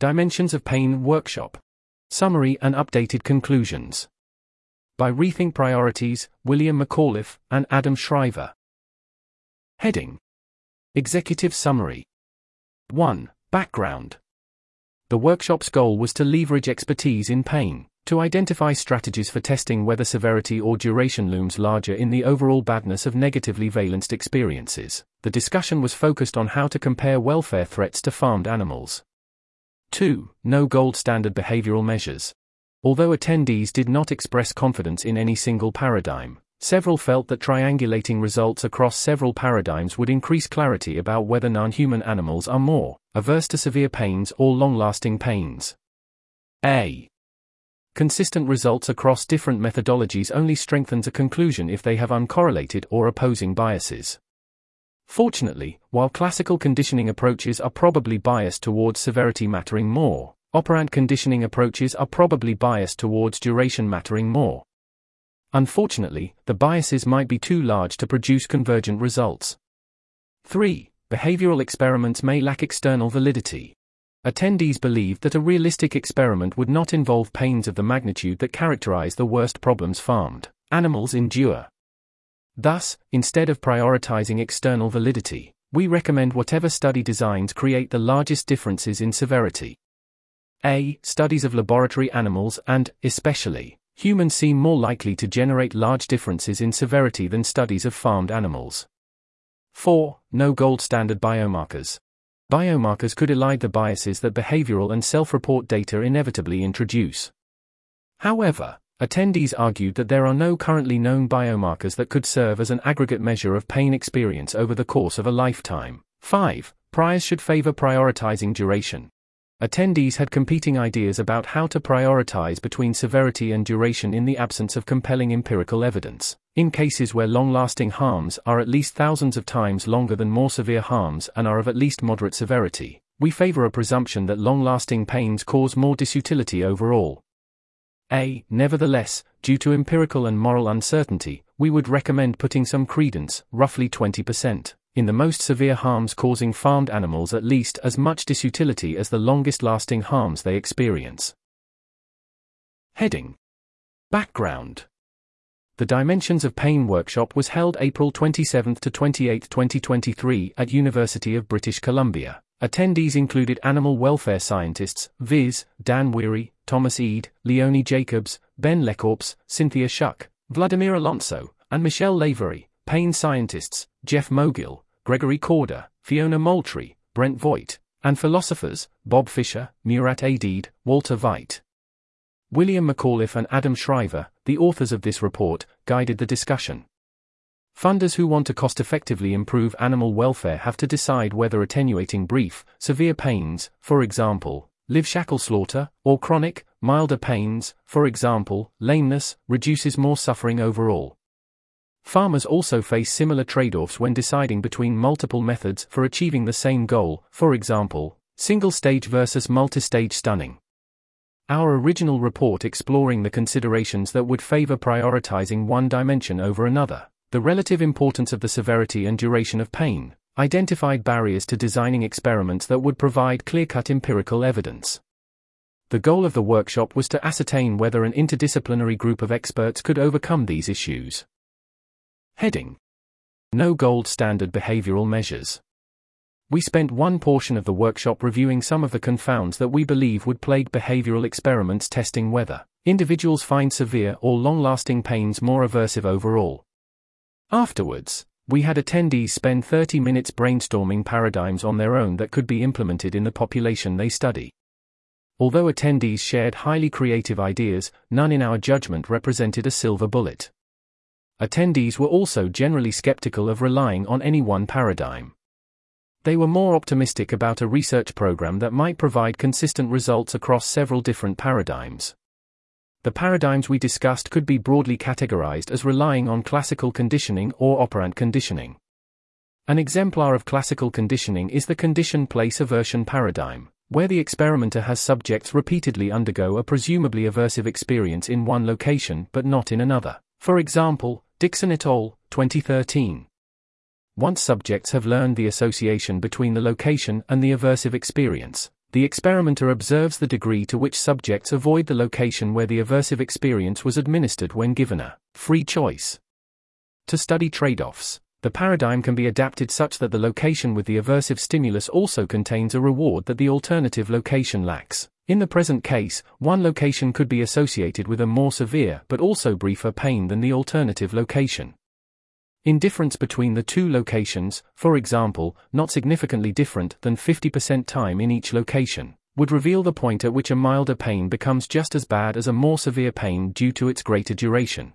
Dimensions of Pain Workshop. Summary and updated conclusions. By Rethink Priorities, William McAuliffe and Adam Shriver. Heading Executive Summary 1. Background The workshop's goal was to leverage expertise in pain, to identify strategies for testing whether severity or duration looms larger in the overall badness of negatively valenced experiences. The discussion was focused on how to compare welfare threats to farmed animals. 2. No gold standard behavioral measures. Although attendees did not express confidence in any single paradigm, several felt that triangulating results across several paradigms would increase clarity about whether non human animals are more averse to severe pains or long lasting pains. A. Consistent results across different methodologies only strengthens a conclusion if they have uncorrelated or opposing biases. Fortunately, while classical conditioning approaches are probably biased towards severity mattering more, operant conditioning approaches are probably biased towards duration mattering more. Unfortunately, the biases might be too large to produce convergent results. 3. Behavioral experiments may lack external validity. Attendees believe that a realistic experiment would not involve pains of the magnitude that characterize the worst problems farmed animals endure. Thus, instead of prioritizing external validity, we recommend whatever study designs create the largest differences in severity. A. Studies of laboratory animals and, especially, humans seem more likely to generate large differences in severity than studies of farmed animals. 4. No gold standard biomarkers. Biomarkers could elide the biases that behavioral and self report data inevitably introduce. However, attendees argued that there are no currently known biomarkers that could serve as an aggregate measure of pain experience over the course of a lifetime. 5. Priors should favor prioritizing duration. Attendees had competing ideas about how to prioritize between severity and duration in the absence of compelling empirical evidence. In cases where long lasting harms are at least thousands of times longer than more severe harms and are of at least moderate severity, we favor a presumption that long lasting pains cause more disutility overall. A. Nevertheless, due to empirical and moral uncertainty, we would recommend putting some credence, roughly 20%, in the most severe harms causing farmed animals at least as much disutility as the longest lasting harms they experience. Heading Background The Dimensions of Pain workshop was held April 27 to 28, 2023 at University of British Columbia. Attendees included animal welfare scientists, viz., Dan Weary, Thomas Eade, Leonie Jacobs, Ben Lecorps, Cynthia Schuck, Wladimir Alonso, and Michelle Lavery, pain scientists, Jeff Mogil, Gregory Corder, Fiona Moultrie, Brent Vogt, and philosophers, Bob Fischer, Murat Aydede, Walter Veit. William McAuliffe and Adam Shriver, the authors of this report, guided the discussion. Funders who want to cost effectively improve animal welfare have to decide whether attenuating brief, severe pains, for example, live shackle slaughter, or chronic, milder pains, for example, lameness, reduces more suffering overall. Farmers also face similar trade offs when deciding between multiple methods for achieving the same goal, for example, single stage versus multi stage stunning. Our original report exploring the considerations that would favor prioritizing one dimension over another, the relative importance of the severity and duration of pain, identified barriers to designing experiments that would provide clear cut empirical evidence. The goal of the workshop was to ascertain whether an interdisciplinary group of experts could overcome these issues. Heading No Gold Standard Behavioral Measures. We spent one portion of the workshop reviewing some of the confounds that we believe would plague behavioral experiments testing whether individuals find severe or long lasting pains more aversive overall. Afterwards, we had attendees spend 30 minutes brainstorming paradigms on their own that could be implemented in the population they study. Although attendees shared highly creative ideas, none in our judgment represented a silver bullet. Attendees were also generally skeptical of relying on any one paradigm. They were more optimistic about a research program that might provide consistent results across several different paradigms. The paradigms we discussed could be broadly categorized as relying on classical conditioning or operant conditioning. An exemplar of classical conditioning is the condition place aversion paradigm, where the experimenter has subjects repeatedly undergo a presumably aversive experience in one location but not in another. For example, Dixon et al., 2013. Once subjects have learned the association between the location and the aversive experience, the experimenter observes the degree to which subjects avoid the location where the aversive experience was administered when given a free choice. To study trade offs, the paradigm can be adapted such that the location with the aversive stimulus also contains a reward that the alternative location lacks. In the present case, one location could be associated with a more severe but also briefer pain than the alternative location. Indifference between the two locations, for example, not significantly different than 50% time in each location, would reveal the point at which a milder pain becomes just as bad as a more severe pain due to its greater duration.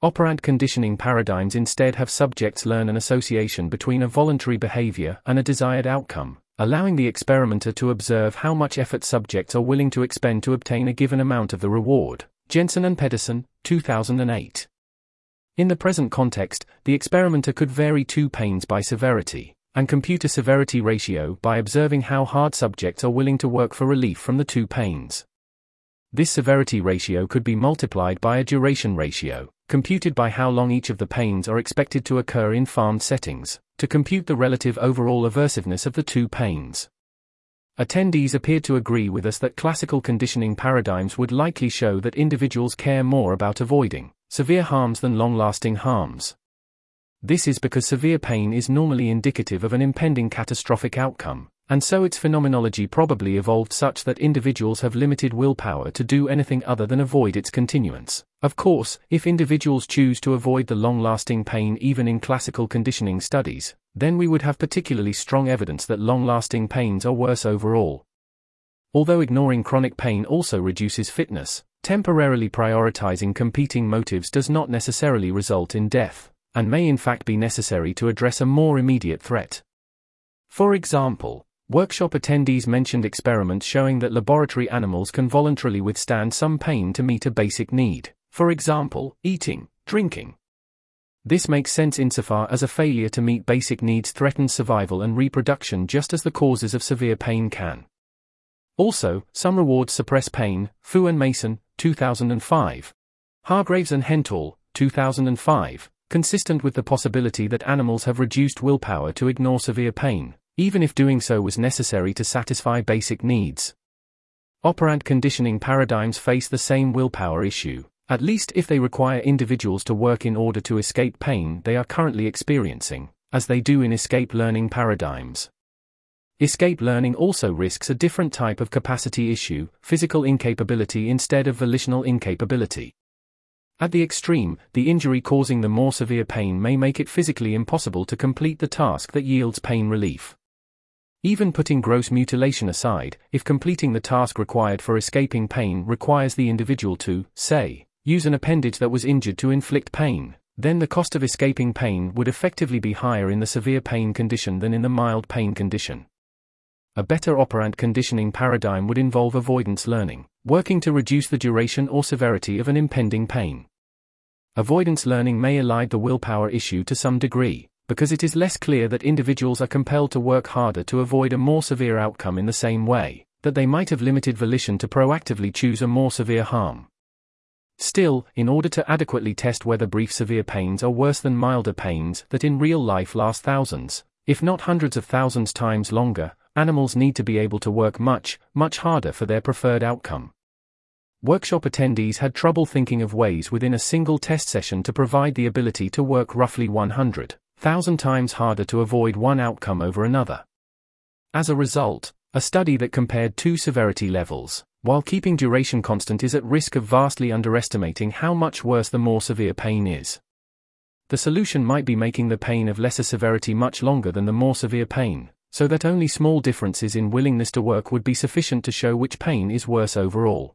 Operant conditioning paradigms instead have subjects learn an association between a voluntary behavior and a desired outcome, allowing the experimenter to observe how much effort subjects are willing to expend to obtain a given amount of the reward. Jensen and Pedersen, 2008. In the present context, the experimenter could vary two pains by severity, and compute a severity ratio by observing how hard subjects are willing to work for relief from the two pains. This severity ratio could be multiplied by a duration ratio, computed by how long each of the pains are expected to occur in farmed settings, to compute the relative overall aversiveness of the two pains. Attendees appeared to agree with us that classical conditioning paradigms would likely show that individuals care more about avoiding severe harms than long lasting harms. This is because severe pain is normally indicative of an impending catastrophic outcome, and so its phenomenology probably evolved such that individuals have limited willpower to do anything other than avoid its continuance. Of course, if individuals choose to avoid the long lasting pain even in classical conditioning studies, then we would have particularly strong evidence that long lasting pains are worse overall. Although ignoring chronic pain also reduces fitness, temporarily prioritizing competing motives does not necessarily result in death, and may in fact be necessary to address a more immediate threat. For example, Workshop attendees mentioned experiments showing that laboratory animals can voluntarily withstand some pain to meet a basic need, for example, eating, drinking. This makes sense insofar as a failure to meet basic needs threatens survival and reproduction just as the causes of severe pain can. Also, some rewards suppress pain, Fu and Mason, 2005. Hargraves and Hentall, 2005, consistent with the possibility that animals have reduced willpower to ignore severe pain, even if doing so was necessary to satisfy basic needs. Operant conditioning paradigms face the same willpower issue, at least if they require individuals to work in order to escape pain they are currently experiencing, as they do in escape learning paradigms. Escape learning also risks a different type of capacity issue, physical incapability instead of volitional incapability. At the extreme, the injury causing the more severe pain may make it physically impossible to complete the task that yields pain relief. Even putting gross mutilation aside, if completing the task required for escaping pain requires the individual to, say, use an appendage that was injured to inflict pain, then the cost of escaping pain would effectively be higher in the severe pain condition than in the mild pain condition. A better operant conditioning paradigm would involve avoidance learning, working to reduce the duration or severity of an impending pain. Avoidance learning may elide the willpower issue to some degree, because it is less clear that individuals are compelled to work harder to avoid a more severe outcome in the same way, that they might have limited volition to proactively choose a more severe harm. Still, in order to adequately test whether brief severe pains are worse than milder pains that in real life last thousands, if not hundreds of thousands times longer, animals need to be able to work much, much harder for their preferred outcome. Workshop attendees had trouble thinking of ways within a single test session to provide the ability to work roughly 100 thousand times harder to avoid one outcome over another. As a result, a study that compared two severity levels, while keeping duration constant, is at risk of vastly underestimating how much worse the more severe pain is. The solution might be making the pain of lesser severity much longer than the more severe pain, so that only small differences in willingness to work would be sufficient to show which pain is worse overall.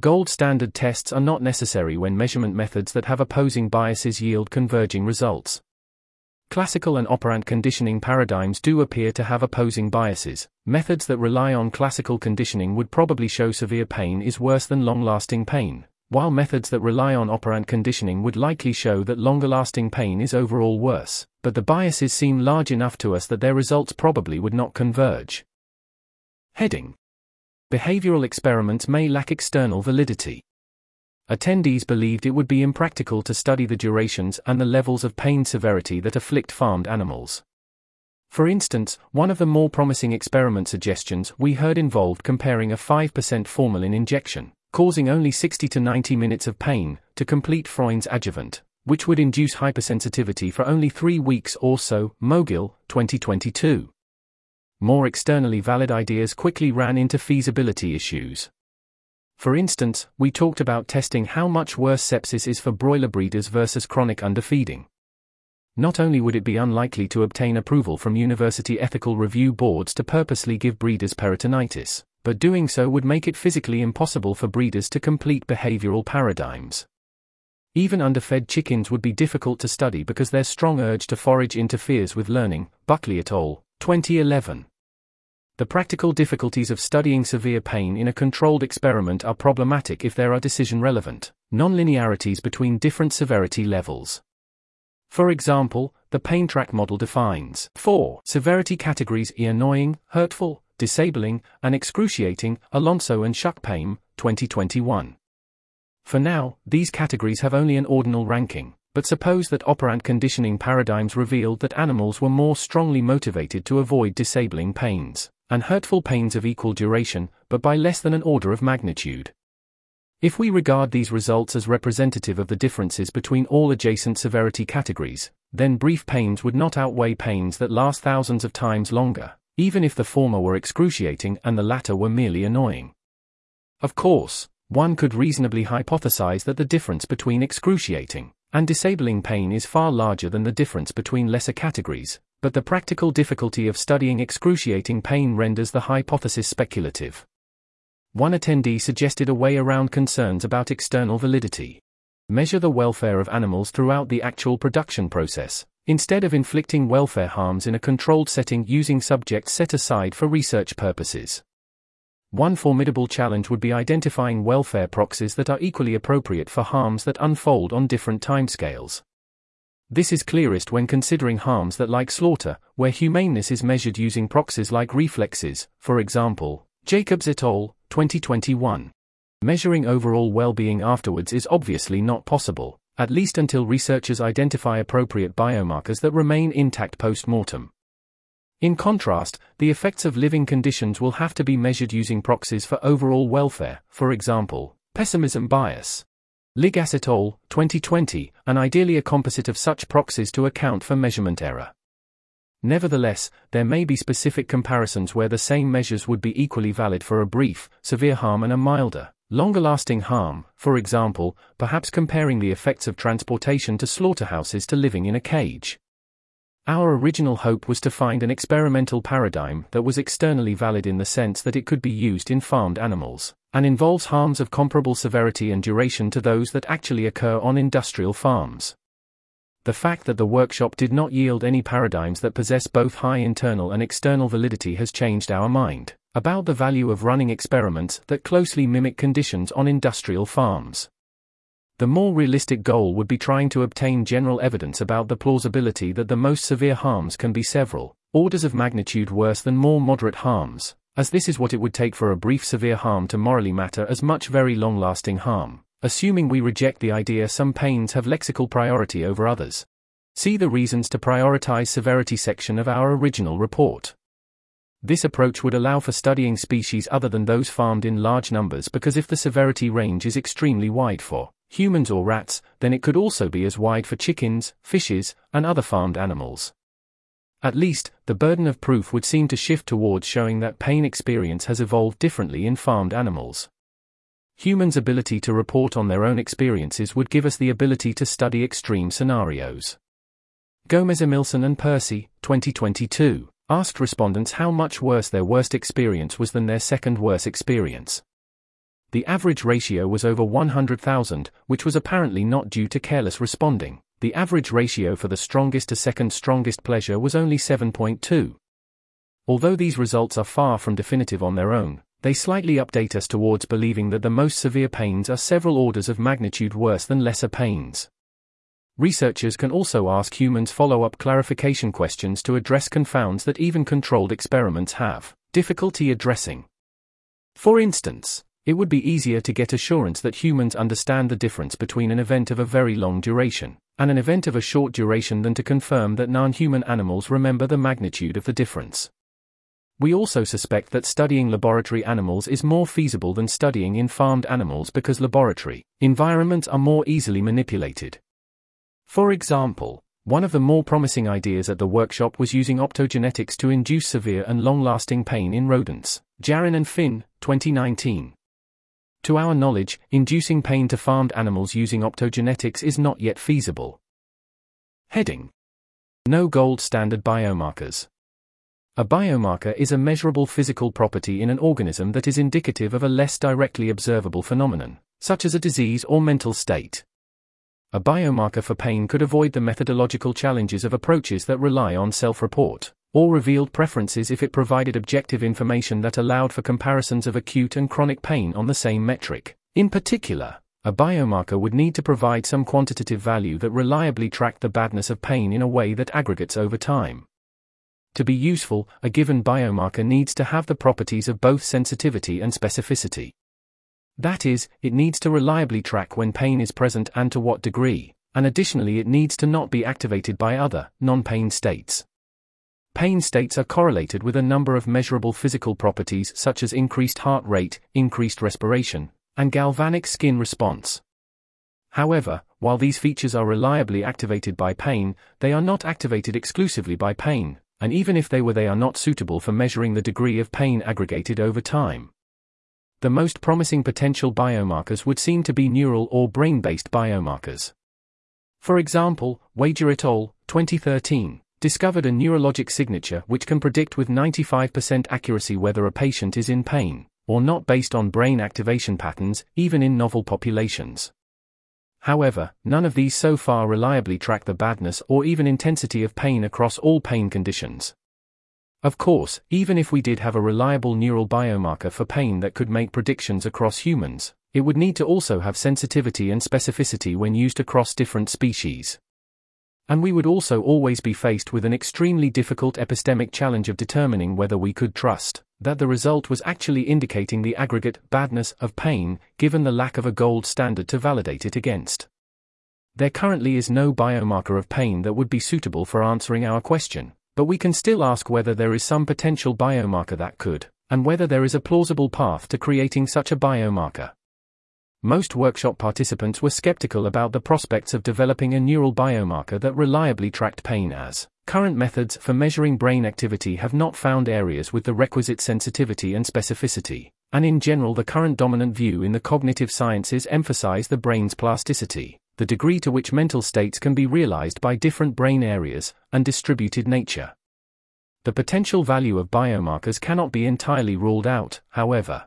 Gold standard tests are not necessary when measurement methods that have opposing biases yield converging results. Classical and operant conditioning paradigms do appear to have opposing biases. Methods that rely on classical conditioning would probably show severe pain is worse than long lasting pain, while methods that rely on operant conditioning would likely show that longer lasting pain is overall worse, but the biases seem large enough to us that their results probably would not converge. Heading Behavioral experiments may lack external validity attendees believed it would be impractical to study the durations and the levels of pain severity that afflict farmed animals. For instance, one of the more promising experiment suggestions we heard involved comparing a 5% formalin injection, causing only 60 to 90 minutes of pain, to complete Freund's adjuvant, which would induce hypersensitivity for only three weeks or so. Mogil, 2022. More externally valid ideas quickly ran into feasibility issues. For instance, we talked about testing how much worse sepsis is for broiler breeders versus chronic underfeeding. Not only would it be unlikely to obtain approval from university ethical review boards to purposely give breeders peritonitis, but doing so would make it physically impossible for breeders to complete behavioral paradigms. Even underfed chickens would be difficult to study because their strong urge to forage interferes with learning. Buckley et al., 2011. The practical difficulties of studying severe pain in a controlled experiment are problematic if there are decision relevant nonlinearities between different severity levels. For example, the pain track model defines four severity categories E annoying, hurtful, disabling, and excruciating, Alonso and Schuck-Paim, 2021. For now, these categories have only an ordinal ranking, but suppose that operant conditioning paradigms revealed that animals were more strongly motivated to avoid disabling pains, and hurtful pains of equal duration, but by less than an order of magnitude. If we regard these results as representative of the differences between all adjacent severity categories, then brief pains would not outweigh pains that last thousands of times longer, even if the former were excruciating and the latter were merely annoying. Of course, one could reasonably hypothesize that the difference between excruciating and disabling pain is far larger than the difference between lesser categories, but the practical difficulty of studying excruciating pain renders the hypothesis speculative. One attendee suggested a way around concerns about external validity. Measure the welfare of animals throughout the actual production process, instead of inflicting welfare harms in a controlled setting using subjects set aside for research purposes. One formidable challenge would be identifying welfare proxies that are equally appropriate for harms that unfold on different timescales. This is clearest when considering harms that like slaughter, where humaneness is measured using proxies like reflexes, for example, Jacobs et al., 2021. Measuring overall well-being afterwards is obviously not possible, at least until researchers identify appropriate biomarkers that remain intact post-mortem. In contrast, the effects of living conditions will have to be measured using proxies for overall welfare, for example, pessimism bias. Lagisz et al., 2020, and ideally a composite of such proxies to account for measurement error. Nevertheless, there may be specific comparisons where the same measures would be equally valid for a brief, severe harm and a milder, longer lasting harm, for example, perhaps comparing the effects of transportation to slaughterhouses to living in a cage. Our original hope was to find an experimental paradigm that was externally valid in the sense that it could be used in farmed animals, and involves harms of comparable severity and duration to those that actually occur on industrial farms the fact that the workshop did not yield any paradigms that possess both high internal and external validity has changed our mind about the value of running experiments that closely mimic conditions on industrial farms. The more realistic goal would be trying to obtain general evidence about the plausibility that the most severe harms can be several orders of magnitude worse than more moderate harms, as this is what it would take for a brief severe harm to morally matter as much very long lasting harm assuming we reject the idea some pains have lexical priority over others. See the reasons to prioritize severity section of our original report. This approach would allow for studying species other than those farmed in large numbers because if the severity range is extremely wide for humans or rats, then it could also be as wide for chickens, fishes, and other farmed animals. At least, the burden of proof would seem to shift towards showing that pain experience has evolved differently in farmed animals. Humans' ability to report on their own experiences would give us the ability to study extreme scenarios. Gomez Emilsson and Percy, 2022, asked respondents how much worse their worst experience was than their second worst experience. The average ratio was over 100,000, which was apparently not due to careless responding. The average ratio for the strongest to second strongest pleasure was only 7.2. Although these results are far from definitive on their own, they slightly update us towards believing that the most severe pains are several orders of magnitude worse than lesser pains. Researchers can also ask humans follow up clarification questions to address confounds that even controlled experiments have difficulty addressing. For instance, it would be easier to get assurance that humans understand the difference between an event of a very long duration and an event of a short duration than to confirm that non human animals remember the magnitude of the difference. We also suspect that studying laboratory animals is more feasible than studying in farmed animals because laboratory environments are more easily manipulated. For example, one of the more promising ideas at the workshop was using optogenetics to induce severe and long lasting pain in rodents. Jarrin and Finn, 2019. To our knowledge, inducing pain to farmed animals using optogenetics is not yet feasible. Heading No gold standard biomarkers. A biomarker is a measurable physical property in an organism that is indicative of a less directly observable phenomenon, such as a disease or mental state. A biomarker for pain could avoid the methodological challenges of approaches that rely on self report, or revealed preferences if it provided objective information that allowed for comparisons of acute and chronic pain on the same metric. In particular, a biomarker would need to provide some quantitative value that reliably tracked the badness of pain in a way that aggregates over time. To be useful, a given biomarker needs to have the properties of both sensitivity and specificity. That is, it needs to reliably track when pain is present and to what degree, and additionally, it needs to not be activated by other, non pain states. Pain states are correlated with a number of measurable physical properties such as increased heart rate, increased respiration, and galvanic skin response. However, while these features are reliably activated by pain, they are not activated exclusively by pain, and even if they were, they are not suitable for measuring the degree of pain aggregated over time. The most promising potential biomarkers would seem to be neural or brain based biomarkers. For example, Wager et al., 2013, discovered a neurologic signature which can predict with 95% accuracy whether a patient is in pain, or not based on brain activation patterns, even in novel populations. However, none of these so far reliably track the badness or even intensity of pain across all pain conditions. Of course, even if we did have a reliable neural biomarker for pain that could make predictions across humans, it would need to also have sensitivity and specificity when used across different species. And we would also always be faced with an extremely difficult epistemic challenge of determining whether we could trust that the result was actually indicating the aggregate badness of pain, given the lack of a gold standard to validate it against. There currently is no biomarker of pain that would be suitable for answering our question, but we can still ask whether there is some potential biomarker that could, and whether there is a plausible path to creating such a biomarker. Most workshop participants were skeptical about the prospects of developing a neural biomarker that reliably tracked pain as Current methods for measuring brain activity have not found areas with the requisite sensitivity and specificity, and in general, the current dominant view in the cognitive sciences emphasize the brain's plasticity, the degree to which mental states can be realized by different brain areas, and distributed nature. The potential value of biomarkers cannot be entirely ruled out, however.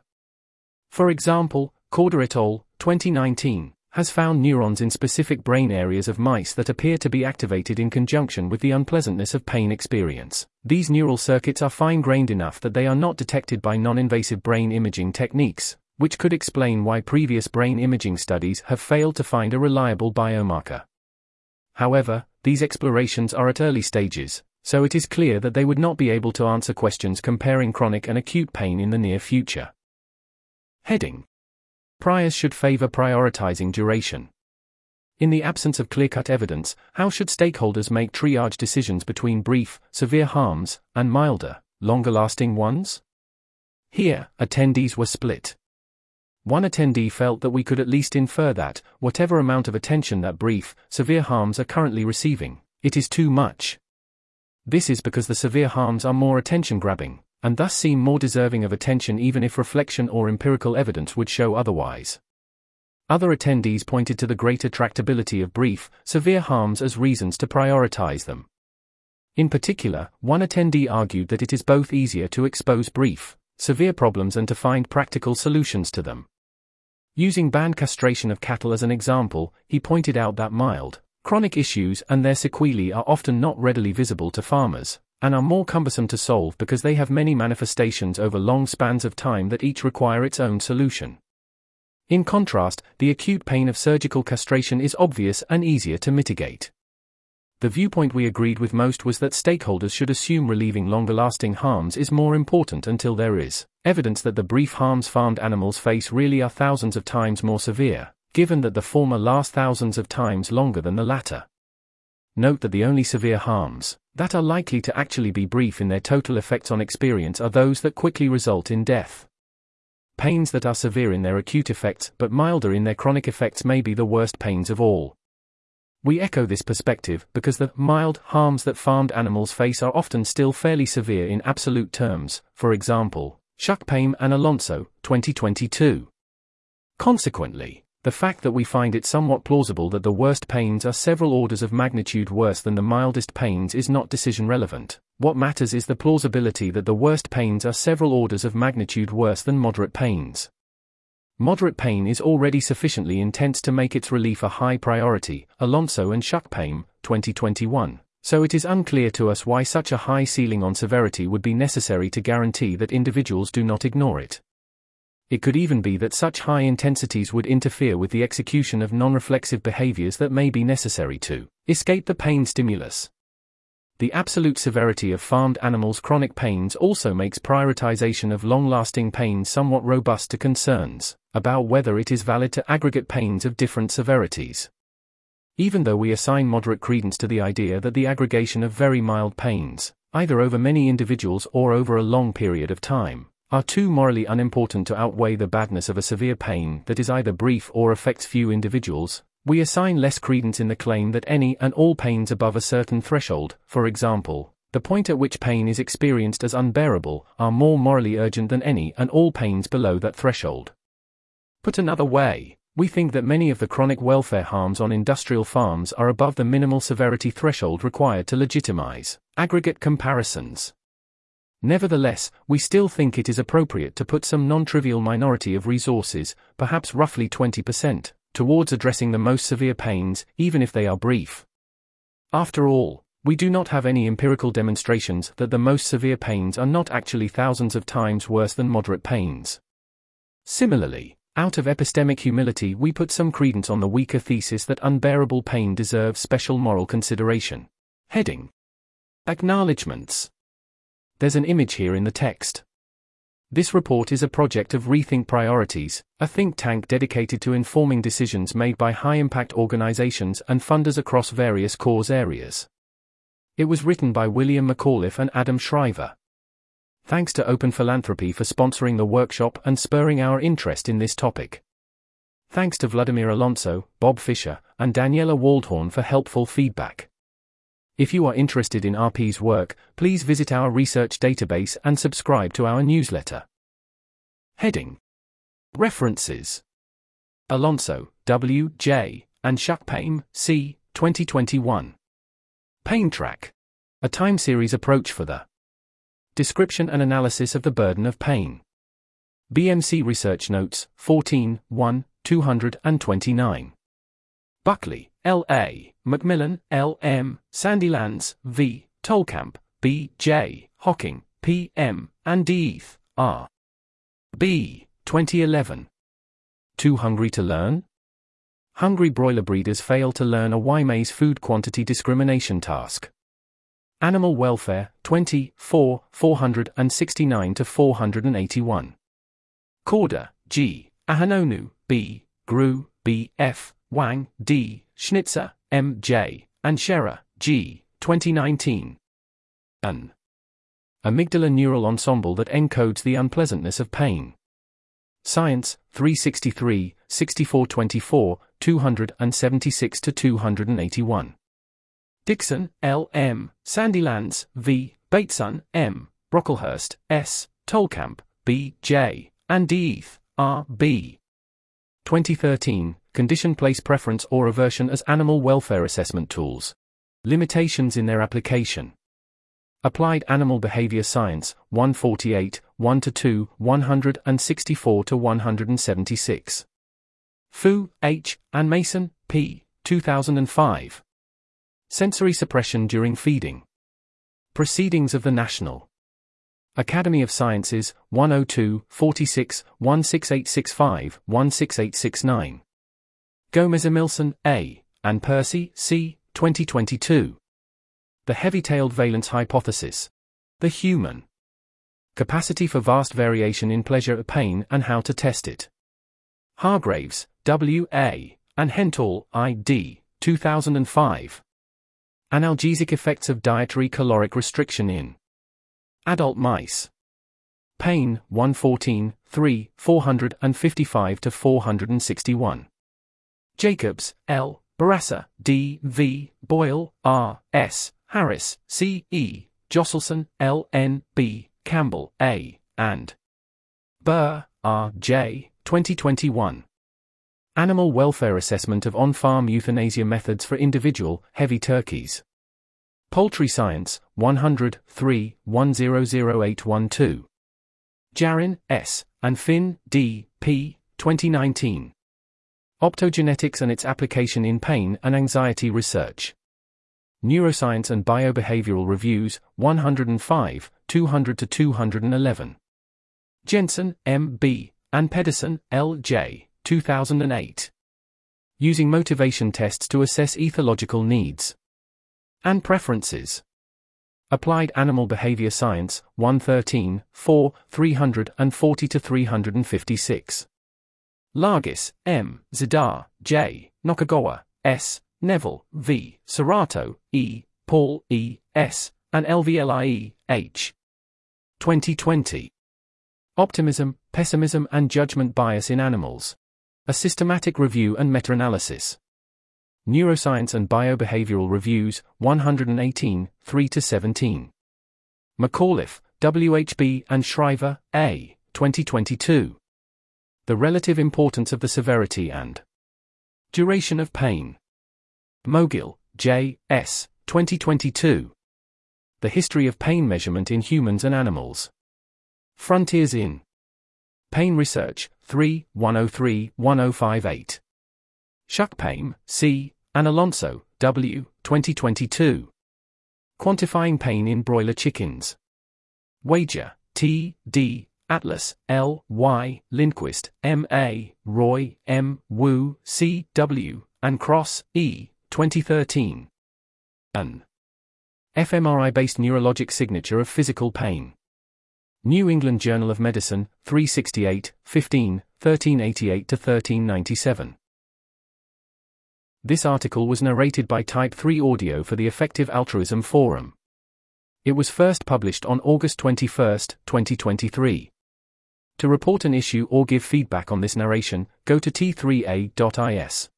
For example, Corder et al., 2019, has found neurons in specific brain areas of mice that appear to be activated in conjunction with the unpleasantness of pain experience. These neural circuits are fine grained enough that they are not detected by non invasive brain imaging techniques, which could explain why previous brain imaging studies have failed to find a reliable biomarker. However, these explorations are at early stages, so it is clear that they would not be able to answer questions comparing chronic and acute pain in the near future. Heading Priors should favor prioritizing duration. In the absence of clear cut evidence, how should stakeholders make triage decisions between brief, severe harms, and milder, longer lasting ones? Here, attendees were split. One attendee felt that we could at least infer that, whatever amount of attention that brief, severe harms are currently receiving, it is too much. This is because the severe harms are more attention grabbing, and thus seem more deserving of attention even if reflection or empirical evidence would show otherwise. Other attendees pointed to the greater tractability of brief, severe harms as reasons to prioritize them. In particular, one attendee argued that it is both easier to expose brief, severe problems and to find practical solutions to them. Using band castration of cattle as an example, he pointed out that mild, chronic issues and their sequelae are often not readily visible to farmers, and are more cumbersome to solve because they have many manifestations over long spans of time that each require its own solution. In contrast, the acute pain of surgical castration is obvious and easier to mitigate. The viewpoint we agreed with most was that stakeholders should assume relieving longer lasting harms is more important until there is evidence that the brief harms farmed animals face really are thousands of times more severe, given that the former last thousands of times longer than the latter. Note that the only severe harms that are likely to actually be brief in their total effects on experience are those that quickly result in death. Pains that are severe in their acute effects but milder in their chronic effects may be the worst pains of all. We echo this perspective because the mild harms that farmed animals face are often still fairly severe in absolute terms, for example, Schuck-Paim and Alonso, 2022. Consequently, the fact that we find it somewhat plausible that the worst pains are several orders of magnitude worse than the mildest pains is not decision relevant. What matters is the plausibility that the worst pains are several orders of magnitude worse than moderate pains. Moderate pain is already sufficiently intense to make its relief a high priority, Alonso and Schuck-Paim, 2021. So it is unclear to us why such a high ceiling on severity would be necessary to guarantee that individuals do not ignore it. It could even be that such high intensities would interfere with the execution of non reflexive behaviors that may be necessary to escape the pain stimulus. The absolute severity of farmed animals' chronic pains also makes prioritization of long lasting pains somewhat robust to concerns about whether it is valid to aggregate pains of different severities. Even though we assign moderate credence to the idea that the aggregation of very mild pains, either over many individuals or over a long period of time, are too morally unimportant to outweigh the badness of a severe pain that is either brief or affects few individuals, we assign less credence in the claim that any and all pains above a certain threshold, for example, the point at which pain is experienced as unbearable, are more morally urgent than any and all pains below that threshold. Put another way, we think that many of the chronic welfare harms on industrial farms are above the minimal severity threshold required to legitimize aggregate comparisons. Nevertheless, we still think it is appropriate to put some non trivial minority of resources, perhaps roughly 20%, towards addressing the most severe pains, even if they are brief. After all, we do not have any empirical demonstrations that the most severe pains are not actually thousands of times worse than moderate pains. Similarly, out of epistemic humility, we put some credence on the weaker thesis that unbearable pain deserves special moral consideration. Heading Acknowledgements there's an image here in the text. This report is a project of Rethink Priorities, a think tank dedicated to informing decisions made by high impact organizations and funders across various cause areas. It was written by William McAuliffe and Adam Shriver. Thanks to Open Philanthropy for sponsoring the workshop and spurring our interest in this topic. Thanks to Wladimir Alonso, Bob Fischer, and Daniela Waldhorn for helpful feedback. If you are interested in RP's work, please visit our research database and subscribe to our newsletter. Heading References Alonso, W. J., and Schuck-Paim, C. 2021. Pain Track. A time series approach for the description and analysis of the burden of pain. BMC Research Notes, 14, 1, 229. Buckley, L.A., Macmillan, L.M., Sandilands, V., Tolkamp, B.J., Hocking, P.M., and D'Eath, R. B. 2011. Too hungry to learn? Hungry broiler breeders fail to learn a Y-maze food quantity discrimination task. Animal Welfare, 24, 469 to 481. Corder, G. Ahanonu, B. Grewe, B. F. Wang, D., Schnitzer, M. J., and Scherrer, G., 2019. An amygdala neural ensemble that encodes the unpleasantness of pain. Science, 363, 6424, 276 to 281. Dixon, L. M., Sandilands, V., Bateson, M., Brocklehurst, S., Tolkamp, B. J., and D'Eath, R. B. 2013, condition place preference or aversion as animal welfare assessment tools. Limitations in their application. Applied Animal Behavior Science, 148, 1 to 2, 164 to 176. Fu, H., and Mason, P., 2005. Sensory Suppression During Feeding. Proceedings of the National Academy of Sciences, 102, 46, 16865, 16869. Gomez Emilsson, A., and Percy, C., 2022. The heavy-tailed valence hypothesis. The human capacity for vast variation in pleasure or pain and how to test it. Hargraves, W. A., and Hentall, I. D., 2005. Analgesic effects of dietary caloric restriction in adult mice. Pain 114, 3, 455 to 461. Jacobs, L. Bourassa, D. V. Boyle, R. S. Harris, C. E. Josselson, L. N. B. Campbell, A. and Buhr, R. J. 2021. Animal Welfare Assessment of On-Farm Euthanasia Methods for Individual, Heavy Turkeys. Poultry Science, 100, 3, 100812. Jarrin, S., and Finn, D. P. 2019. Optogenetics and its application in pain and anxiety research. Neuroscience and Biobehavioral Reviews, 105, 200 to 211. Jensen, M. B., and Pedersen, L. J., 2008. Using motivation tests to assess ethological needs and preferences. Applied Animal Behavior Science, 113, 4, 340 to 356. Lagisz, M., Zidar, J., Nakagawa, S., Neville, V., Serato, E., Paul, E., S., and LVLIE, H. 2020. Optimism, Pessimism and Judgment Bias in Animals. A Systematic Review and Meta-Analysis. Neuroscience and Biobehavioral Reviews, 118, 3 17. McAuliffe, WHB, and Shriver, A., 2022. The Relative Importance of the Severity and Duration of Pain. Mogil, J. S., 2022. The History of Pain Measurement in Humans and Animals. Frontiers in Pain Research, 3, 103, 1058. Schuck-Paim, C., and Alonso, W., 2022. Quantifying Pain in Broiler Chickens. Wager, T. D. Atlas, L. Y. Lindquist, M. A. Roy, M. Woo, C. W. and Kross, E. 2013. An fMRI based neurologic signature of physical pain. New England Journal of Medicine, 368, 15, 1388 to 1397. This article was narrated by Type 3 Audio for the Effective Altruism Forum. It was first published on August 21, 2023. To report an issue or give feedback on this narration, go to t3a.is.